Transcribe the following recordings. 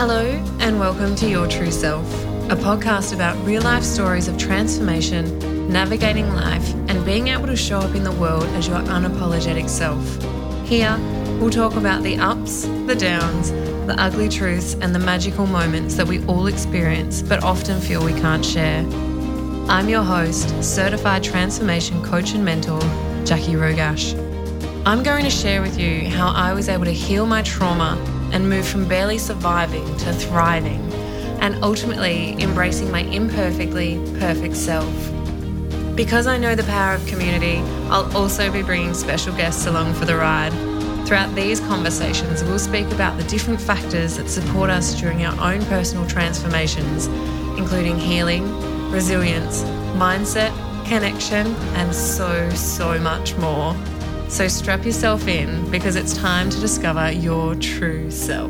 Hello, and welcome to Your True Self, a podcast about real life stories of transformation, navigating life, and being able to show up in the world as your unapologetic self. Here, we'll talk about the ups, the downs, the ugly truths, and the magical moments that we all experience but often feel we can't share. I'm your host, certified transformation coach and mentor, Jackie Rogash. I'm going to share with you how I was able to heal my trauma and move from barely surviving to thriving and ultimately embracing my imperfectly perfect self. Because I know the power of community, I'll also be bringing special guests along for the ride. Throughout these conversations, we'll speak about the different factors that support us during our own personal transformations, including healing, resilience, mindset, connection, and so, so much more. So strap yourself in because it's time to discover your true self.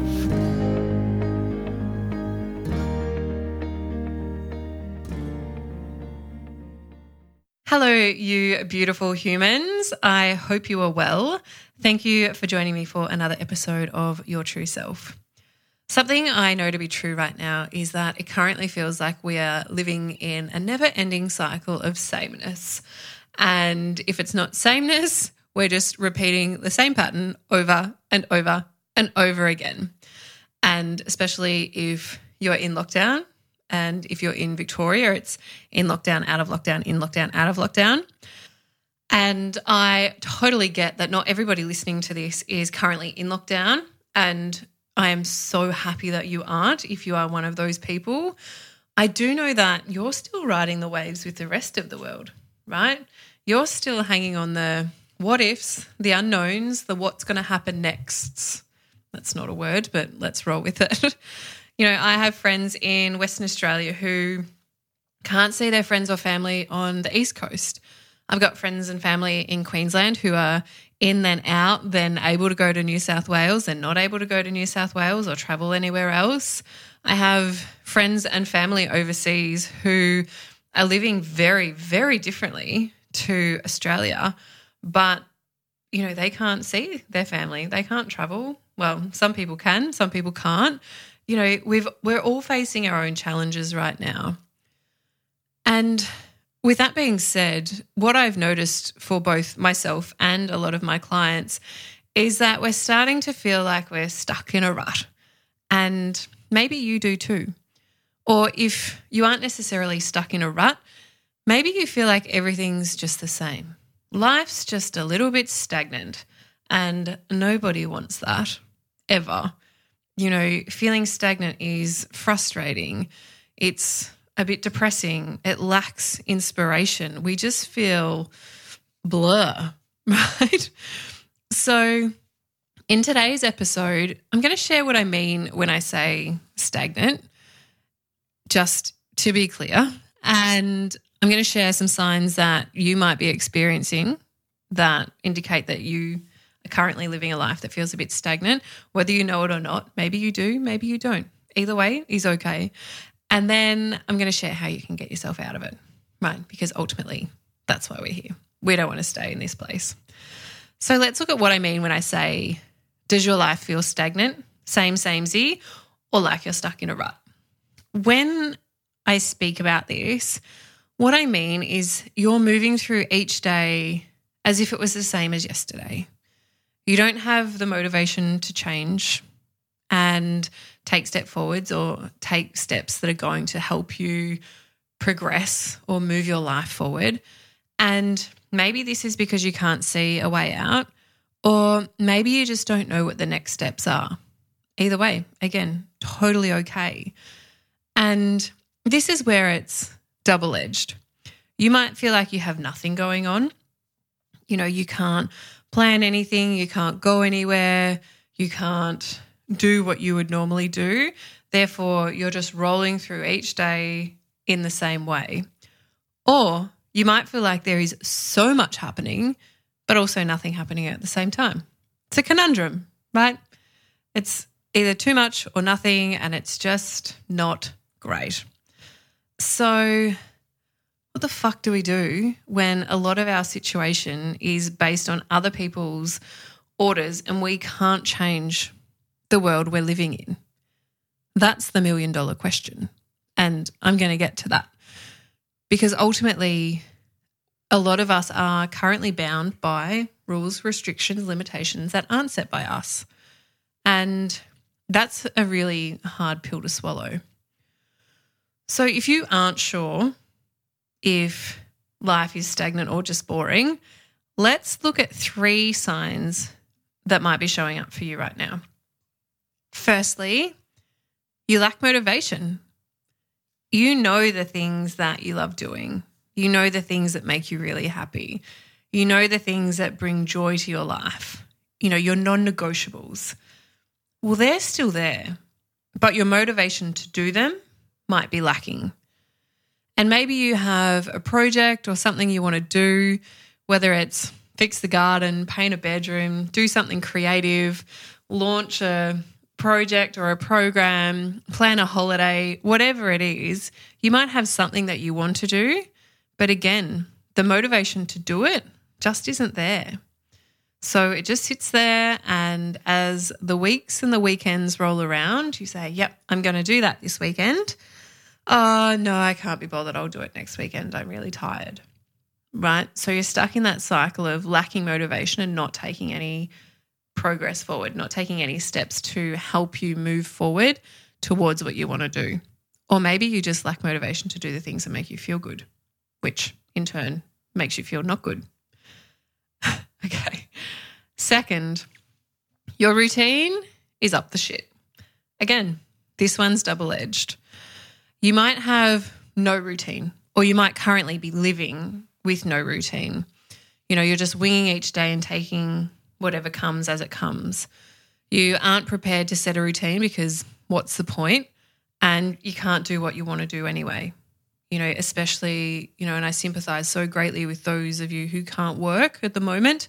Hello, you beautiful humans. I hope you are well. Thank you for joining me for another episode of Your True Self. Something I know to be true right now is that it currently feels like we are living in a never ending cycle of sameness. And if it's not sameness, we're just repeating the same pattern over and over and over again. And especially if you're in lockdown and if you're in Victoria, it's in lockdown, out of lockdown, in lockdown, out of lockdown. And I totally get that not everybody listening to this is currently in lockdown. And I am so happy that you aren't if you are one of those people. I do know that you're still riding the waves with the rest of the world, right? You're still hanging on the what ifs, the unknowns, the what's going to happen next. That's not a word, but let's roll with it. you know, I have friends in Western Australia who can't see their friends or family on the East Coast. I've got friends and family in Queensland who are in then out, then able to go to New South Wales and not able to go to New South Wales or travel anywhere else. I have friends and family overseas who are living very, very differently to Australia but you know they can't see their family. They can't travel. Well some people can some people can't. You know we've we're all facing our own challenges right now. And with that being said what i've noticed for both myself and a lot of my clients is that we're starting to feel like we're stuck in a rut. And maybe you do too. Or if you aren't necessarily stuck in a rut maybe you feel like everything's just the same life's just a little bit stagnant and nobody wants that ever. You know, feeling stagnant is frustrating. It's a bit depressing. It lacks inspiration. We just feel blur, right? So, in today's episode, I'm going to share what I mean when I say stagnant, just to be clear. And I'm going to share some signs that you might be experiencing that indicate that you are currently living a life that feels a bit stagnant, whether you know it or not. Maybe you do, maybe you don't. Either way is okay. And then I'm going to share how you can get yourself out of it, right? Because ultimately, that's why we're here. We don't want to stay in this place. So let's look at what I mean when I say, does your life feel stagnant, same, same, Z, or like you're stuck in a rut? When I speak about this, what I mean is you're moving through each day as if it was the same as yesterday. You don't have the motivation to change and take step forwards or take steps that are going to help you progress or move your life forward. And maybe this is because you can't see a way out, or maybe you just don't know what the next steps are. Either way, again, totally okay. And this is where it's double edged. You might feel like you have nothing going on. You know, you can't plan anything, you can't go anywhere, you can't do what you would normally do. Therefore, you're just rolling through each day in the same way. Or you might feel like there is so much happening, but also nothing happening at the same time. It's a conundrum, right? It's either too much or nothing, and it's just not great. So, what the fuck do we do when a lot of our situation is based on other people's orders and we can't change the world we're living in? That's the million dollar question. And I'm going to get to that because ultimately, a lot of us are currently bound by rules, restrictions, limitations that aren't set by us. And that's a really hard pill to swallow. So, if you aren't sure if life is stagnant or just boring, let's look at three signs that might be showing up for you right now. Firstly, you lack motivation. You know the things that you love doing, you know the things that make you really happy, you know the things that bring joy to your life, you know, your non negotiables. Well, they're still there, but your motivation to do them might be lacking. And maybe you have a project or something you want to do, whether it's fix the garden, paint a bedroom, do something creative, launch a project or a program, plan a holiday, whatever it is, you might have something that you want to do. But again, the motivation to do it just isn't there. So it just sits there. And as the weeks and the weekends roll around, you say, Yep, I'm going to do that this weekend. Oh, no, I can't be bothered. I'll do it next weekend. I'm really tired right? So you're stuck in that cycle of lacking motivation and not taking any progress forward, not taking any steps to help you move forward towards what you want to do. Or maybe you just lack motivation to do the things that make you feel good, which in turn makes you feel not good. okay. Second, your routine is up the shit. Again, this one's double edged. You might have no routine, or you might currently be living with no routine. You know, you're just winging each day and taking whatever comes as it comes. You aren't prepared to set a routine because what's the point? And you can't do what you want to do anyway. You know, especially, you know, and I sympathize so greatly with those of you who can't work at the moment.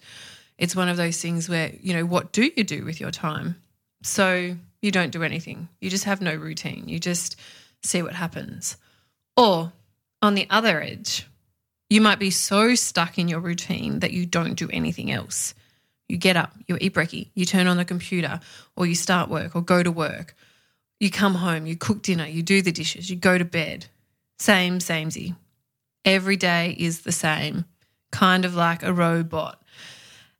It's one of those things where, you know, what do you do with your time? So you don't do anything. You just have no routine. You just see what happens. Or on the other edge, you might be so stuck in your routine that you don't do anything else. You get up, you eat brekkie, you turn on the computer, or you start work or go to work. You come home, you cook dinner, you do the dishes, you go to bed. Same, samey. Every day is the same, kind of like a robot.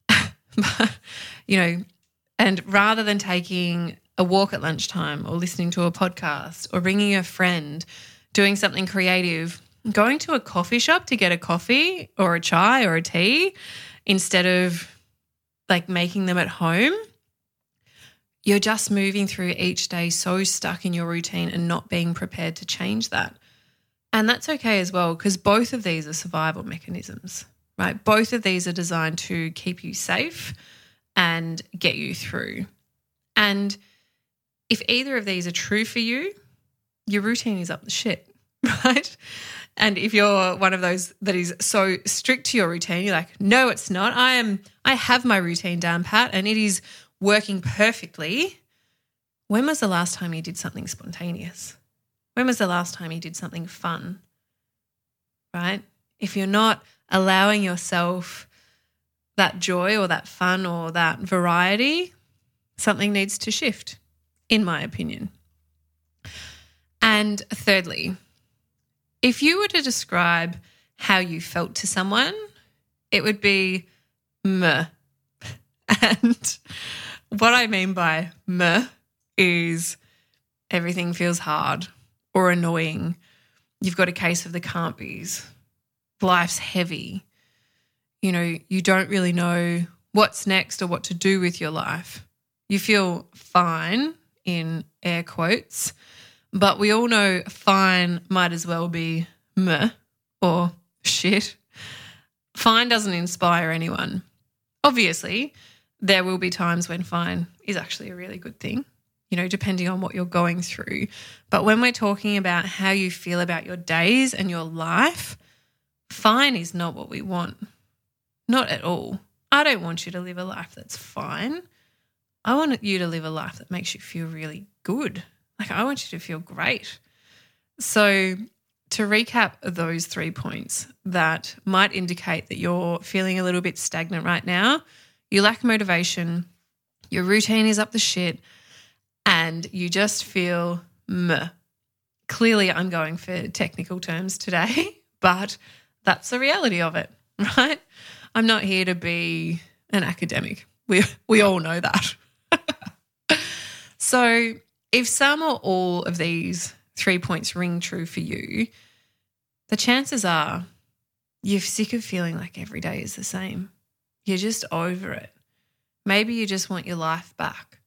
you know, and rather than taking a walk at lunchtime or listening to a podcast or ringing a friend, doing something creative, going to a coffee shop to get a coffee or a chai or a tea instead of like making them at home, you're just moving through each day so stuck in your routine and not being prepared to change that. And that's okay as well, because both of these are survival mechanisms, right? Both of these are designed to keep you safe and get you through. And if either of these are true for you, your routine is up the shit, right? And if you're one of those that is so strict to your routine, you're like, no, it's not. I am, I have my routine down pat and it is working perfectly. When was the last time you did something spontaneous? When was the last time you did something fun? Right? If you're not allowing yourself that joy or that fun or that variety, something needs to shift, in my opinion. And thirdly, if you were to describe how you felt to someone, it would be meh. And what I mean by meh is everything feels hard or annoying. You've got a case of the can't be's. Life's heavy. You know, you don't really know what's next or what to do with your life. You feel fine in air quotes but we all know fine might as well be meh or shit. Fine doesn't inspire anyone. Obviously, there will be times when fine is actually a really good thing, you know, depending on what you're going through. But when we're talking about how you feel about your days and your life, fine is not what we want. Not at all. I don't want you to live a life that's fine. I want you to live a life that makes you feel really good like, I want you to feel great. So, to recap those three points that might indicate that you're feeling a little bit stagnant right now, you lack motivation, your routine is up the shit, and you just feel meh. Clearly, I'm going for technical terms today, but that's the reality of it, right? I'm not here to be an academic. We, we all know that. So, if some or all of these three points ring true for you, the chances are you're sick of feeling like every day is the same. You're just over it. Maybe you just want your life back.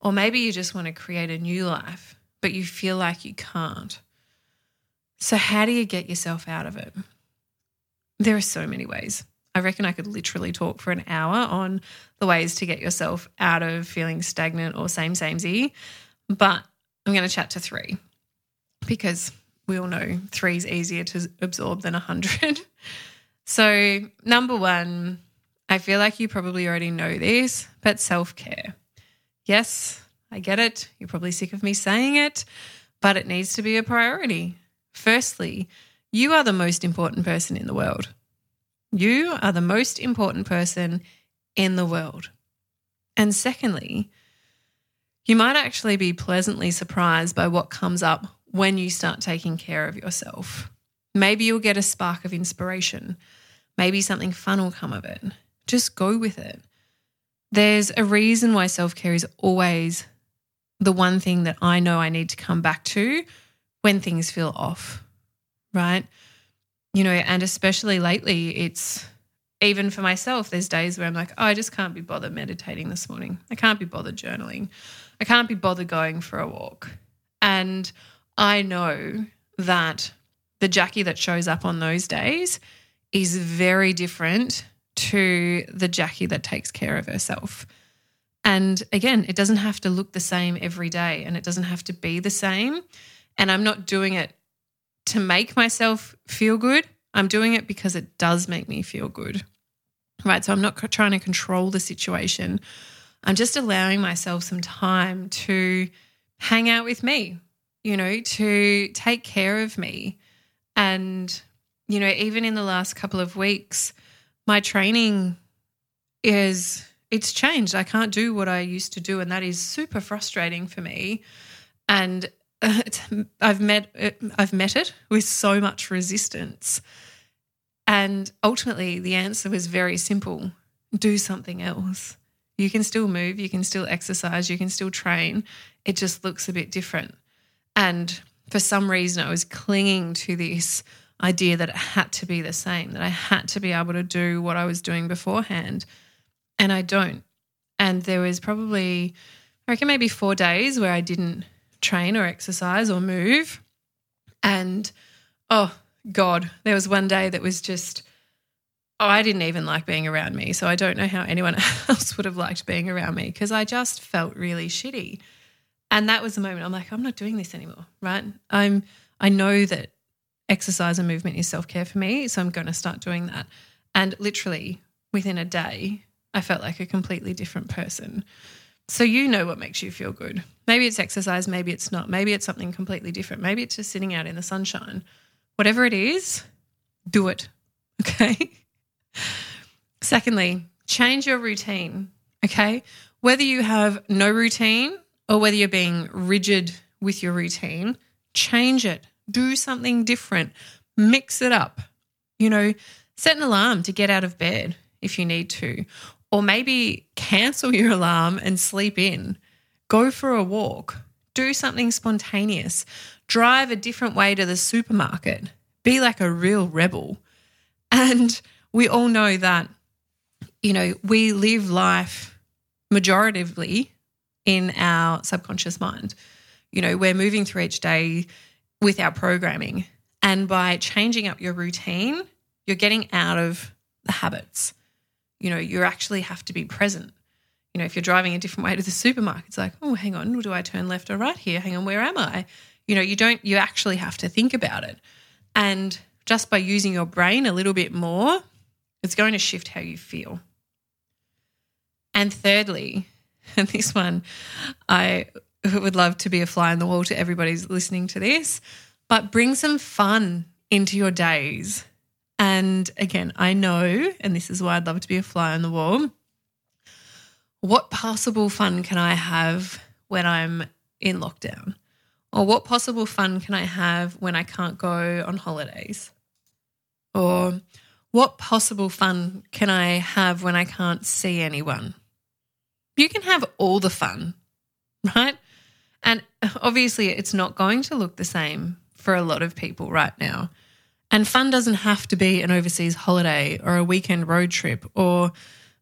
Or maybe you just want to create a new life, but you feel like you can't. So, how do you get yourself out of it? There are so many ways. I reckon I could literally talk for an hour on the ways to get yourself out of feeling stagnant or same, samey. But I'm going to chat to three because we all know three is easier to absorb than a 100. so, number one, I feel like you probably already know this, but self care. Yes, I get it. You're probably sick of me saying it, but it needs to be a priority. Firstly, you are the most important person in the world. You are the most important person in the world. And secondly, you might actually be pleasantly surprised by what comes up when you start taking care of yourself. Maybe you'll get a spark of inspiration. Maybe something fun will come of it. Just go with it. There's a reason why self care is always the one thing that I know I need to come back to when things feel off, right? You know, and especially lately, it's even for myself, there's days where I'm like, oh, I just can't be bothered meditating this morning. I can't be bothered journaling. I can't be bothered going for a walk. And I know that the Jackie that shows up on those days is very different to the Jackie that takes care of herself. And again, it doesn't have to look the same every day and it doesn't have to be the same. And I'm not doing it to make myself feel good. I'm doing it because it does make me feel good. Right. So I'm not trying to control the situation. I'm just allowing myself some time to hang out with me, you know, to take care of me. And, you know, even in the last couple of weeks, my training is it's changed. I can't do what I used to do, and that is super frustrating for me. And I've met I've met it with so much resistance. And ultimately, the answer was very simple: do something else. You can still move, you can still exercise, you can still train. It just looks a bit different. And for some reason, I was clinging to this idea that it had to be the same, that I had to be able to do what I was doing beforehand and I don't. And there was probably, I reckon, maybe four days where I didn't train or exercise or move. And oh, God, there was one day that was just, I didn't even like being around me. So I don't know how anyone else would have liked being around me because I just felt really shitty. And that was the moment I'm like, I'm not doing this anymore, right? I'm, I know that exercise and movement is self care for me. So I'm going to start doing that. And literally within a day, I felt like a completely different person. So you know what makes you feel good. Maybe it's exercise, maybe it's not. Maybe it's something completely different. Maybe it's just sitting out in the sunshine. Whatever it is, do it. Okay? Secondly, change your routine. Okay? Whether you have no routine or whether you're being rigid with your routine, change it. Do something different. Mix it up. You know, set an alarm to get out of bed if you need to, or maybe cancel your alarm and sleep in. Go for a walk. Do something spontaneous. Drive a different way to the supermarket. Be like a real rebel. And we all know that, you know, we live life majoritively in our subconscious mind. You know, we're moving through each day with our programming. And by changing up your routine, you're getting out of the habits you know, you actually have to be present. You know, if you're driving a different way to the supermarket, it's like, oh, hang on, do I turn left or right here? Hang on, where am I? You know, you don't, you actually have to think about it. And just by using your brain a little bit more, it's going to shift how you feel. And thirdly, and this one, I would love to be a fly on the wall to everybody's listening to this, but bring some fun into your days. And again, I know, and this is why I'd love to be a fly on the wall. What possible fun can I have when I'm in lockdown? Or what possible fun can I have when I can't go on holidays? Or what possible fun can I have when I can't see anyone? You can have all the fun, right? And obviously, it's not going to look the same for a lot of people right now. And fun doesn't have to be an overseas holiday or a weekend road trip or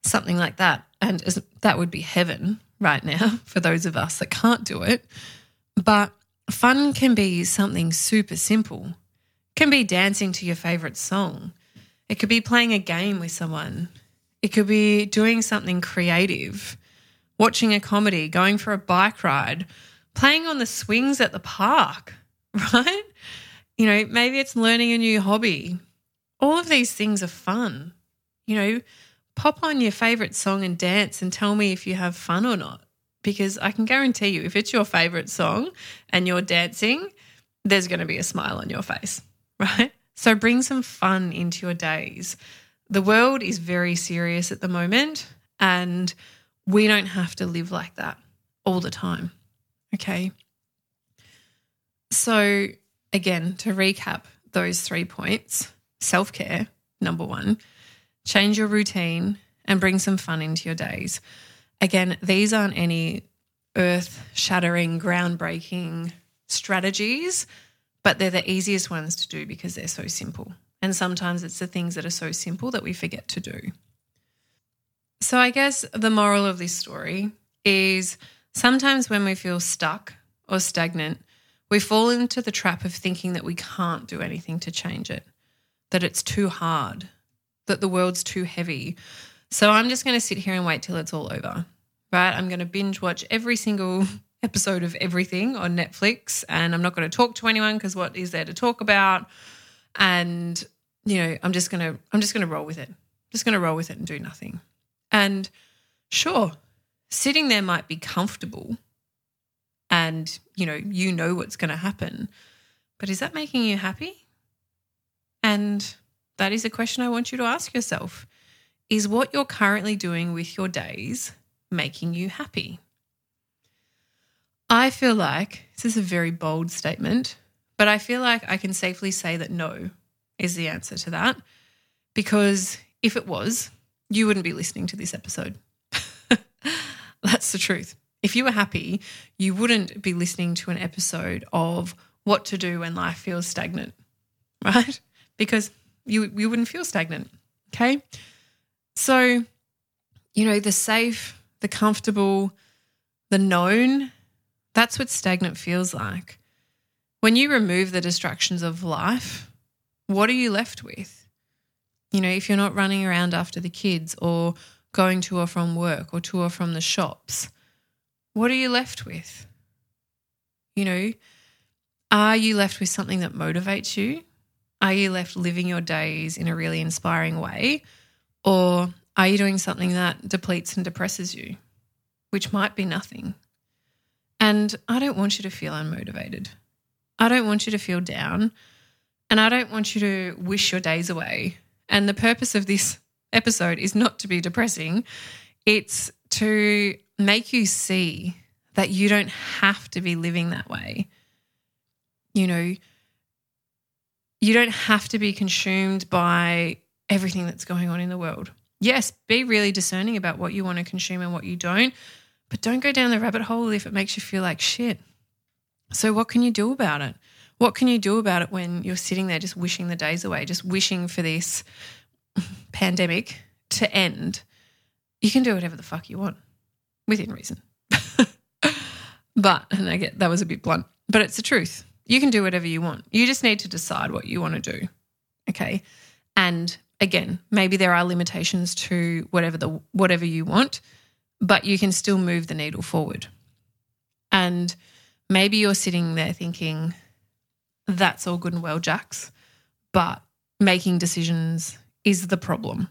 something like that. And that would be heaven right now for those of us that can't do it. But fun can be something super simple. It can be dancing to your favorite song. It could be playing a game with someone. It could be doing something creative, watching a comedy, going for a bike ride, playing on the swings at the park, right? You know, maybe it's learning a new hobby. All of these things are fun. You know, pop on your favorite song and dance and tell me if you have fun or not. Because I can guarantee you, if it's your favorite song and you're dancing, there's going to be a smile on your face, right? So bring some fun into your days. The world is very serious at the moment, and we don't have to live like that all the time. Okay. So, again, to recap those three points self care, number one, change your routine and bring some fun into your days. Again, these aren't any earth shattering, groundbreaking strategies, but they're the easiest ones to do because they're so simple. And sometimes it's the things that are so simple that we forget to do. So, I guess the moral of this story is sometimes when we feel stuck or stagnant, we fall into the trap of thinking that we can't do anything to change it, that it's too hard, that the world's too heavy. So I'm just going to sit here and wait till it's all over, right? I'm going to binge watch every single episode of everything on Netflix and I'm not going to talk to anyone because what is there to talk about? And, you know, I'm just going to, I'm just going to roll with it. I'm Just going to roll with it and do nothing. And sure, sitting there might be comfortable and you know you know what's going to happen. But is that making you happy? And that is a question i want you to ask yourself. Is what you're currently doing with your days making you happy? I feel like this is a very bold statement but i feel like i can safely say that no is the answer to that. Because if it was you wouldn't be listening to this episode. That's the truth if you were happy, you wouldn't be listening to an episode of what to do when life feels stagnant, right? Because you you wouldn't feel stagnant. Okay. So, you know, the safe, the comfortable, the known, that's what stagnant feels like. When you remove the distractions of life, what are you left with? You know, if you're not running around after the kids or going to or from work or to or from the shops, what are you left with? You know, are you left with something that motivates you? Are you left living your days in a really inspiring way? Or are you doing something that depletes and depresses you, which might be nothing? And I don't want you to feel unmotivated. I don't want you to feel down. And I don't want you to wish your days away. And the purpose of this episode is not to be depressing, it's to make you see that you don't have to be living that way. You know, you don't have to be consumed by everything that's going on in the world. Yes, be really discerning about what you want to consume and what you don't, but don't go down the rabbit hole if it makes you feel like shit. So, what can you do about it? What can you do about it when you're sitting there just wishing the days away, just wishing for this pandemic to end? You can do whatever the fuck you want within reason. but, and I get that was a bit blunt, but it's the truth. You can do whatever you want. You just need to decide what you want to do. Okay. And again, maybe there are limitations to whatever the whatever you want, but you can still move the needle forward. And maybe you're sitting there thinking, that's all good and well, Jax, but making decisions is the problem.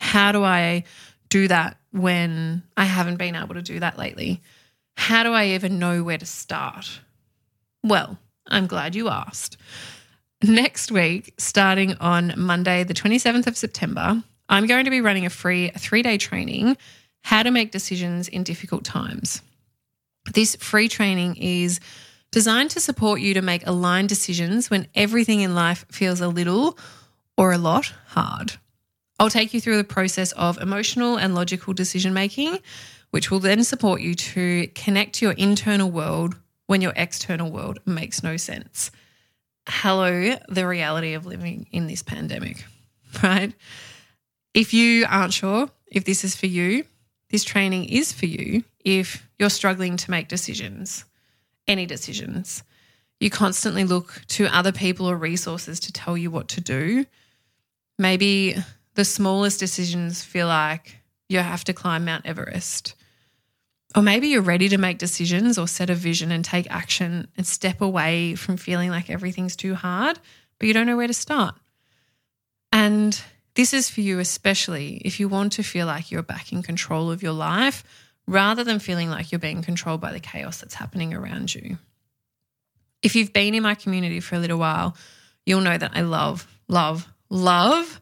How do I do that when I haven't been able to do that lately? How do I even know where to start? Well, I'm glad you asked. Next week, starting on Monday, the 27th of September, I'm going to be running a free three day training How to Make Decisions in Difficult Times. This free training is designed to support you to make aligned decisions when everything in life feels a little or a lot hard. I'll take you through the process of emotional and logical decision making, which will then support you to connect to your internal world when your external world makes no sense. Hello, the reality of living in this pandemic, right? If you aren't sure if this is for you, this training is for you if you're struggling to make decisions, any decisions. You constantly look to other people or resources to tell you what to do. Maybe the smallest decisions feel like you have to climb Mount Everest. Or maybe you're ready to make decisions or set a vision and take action and step away from feeling like everything's too hard, but you don't know where to start. And this is for you, especially if you want to feel like you're back in control of your life rather than feeling like you're being controlled by the chaos that's happening around you. If you've been in my community for a little while, you'll know that I love, love, love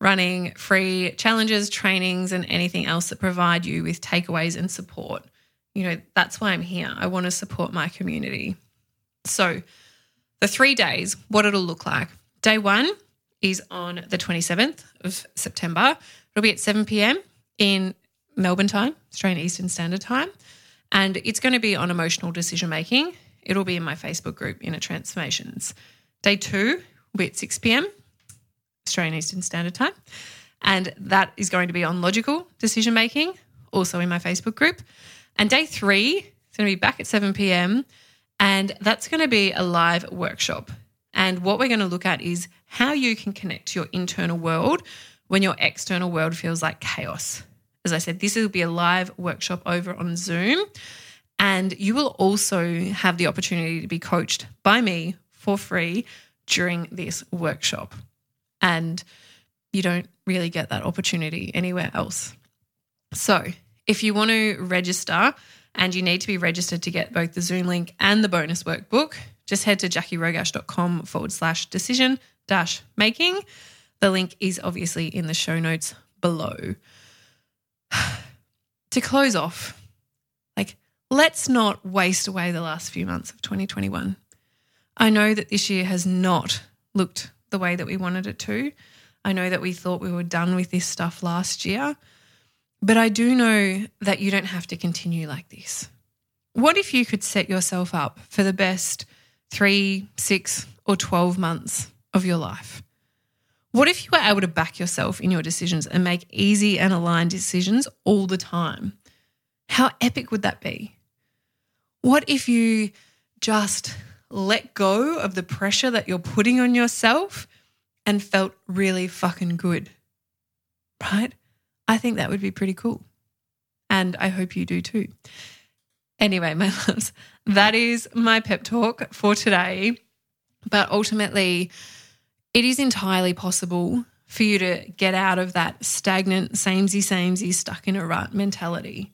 running free challenges, trainings, and anything else that provide you with takeaways and support. You know, that's why I'm here. I want to support my community. So, the three days, what it'll look like. Day one is on the 27th of September. It'll be at 7 p.m. in Melbourne time, Australian Eastern Standard Time. And it's going to be on emotional decision making. It'll be in my Facebook group, Inner Transformations. Day two will be at 6 p.m. Australian Eastern Standard Time. And that is going to be on logical decision making, also in my Facebook group. And day three is going to be back at 7 p.m. And that's going to be a live workshop. And what we're going to look at is how you can connect to your internal world when your external world feels like chaos. As I said, this will be a live workshop over on Zoom. And you will also have the opportunity to be coached by me for free during this workshop. And you don't really get that opportunity anywhere else. So, if you want to register and you need to be registered to get both the Zoom link and the bonus workbook, just head to jackierogash.com forward slash decision dash making. The link is obviously in the show notes below. to close off, like, let's not waste away the last few months of 2021. I know that this year has not looked the way that we wanted it to. I know that we thought we were done with this stuff last year, but I do know that you don't have to continue like this. What if you could set yourself up for the best three, six, or 12 months of your life? What if you were able to back yourself in your decisions and make easy and aligned decisions all the time? How epic would that be? What if you just let go of the pressure that you're putting on yourself and felt really fucking good. Right? I think that would be pretty cool. And I hope you do too. Anyway, my loves, that is my pep talk for today. But ultimately, it is entirely possible for you to get out of that stagnant, samey, samey, stuck in a rut mentality.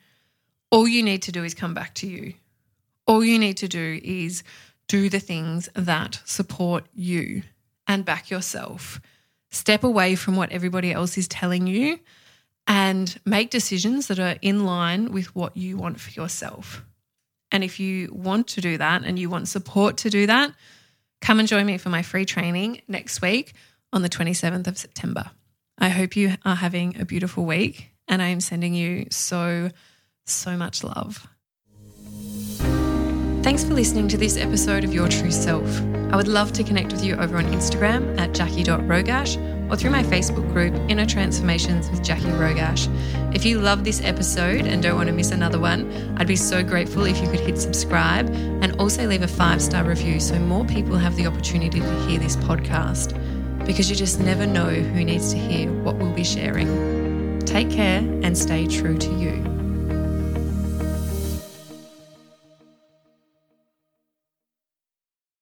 All you need to do is come back to you. All you need to do is do the things that support you and back yourself. Step away from what everybody else is telling you and make decisions that are in line with what you want for yourself. And if you want to do that and you want support to do that, come and join me for my free training next week on the 27th of September. I hope you are having a beautiful week and I am sending you so, so much love. Thanks for listening to this episode of Your True Self. I would love to connect with you over on Instagram at jackie.rogash or through my Facebook group, Inner Transformations with Jackie Rogash. If you love this episode and don't want to miss another one, I'd be so grateful if you could hit subscribe and also leave a five star review so more people have the opportunity to hear this podcast because you just never know who needs to hear what we'll be sharing. Take care and stay true to you.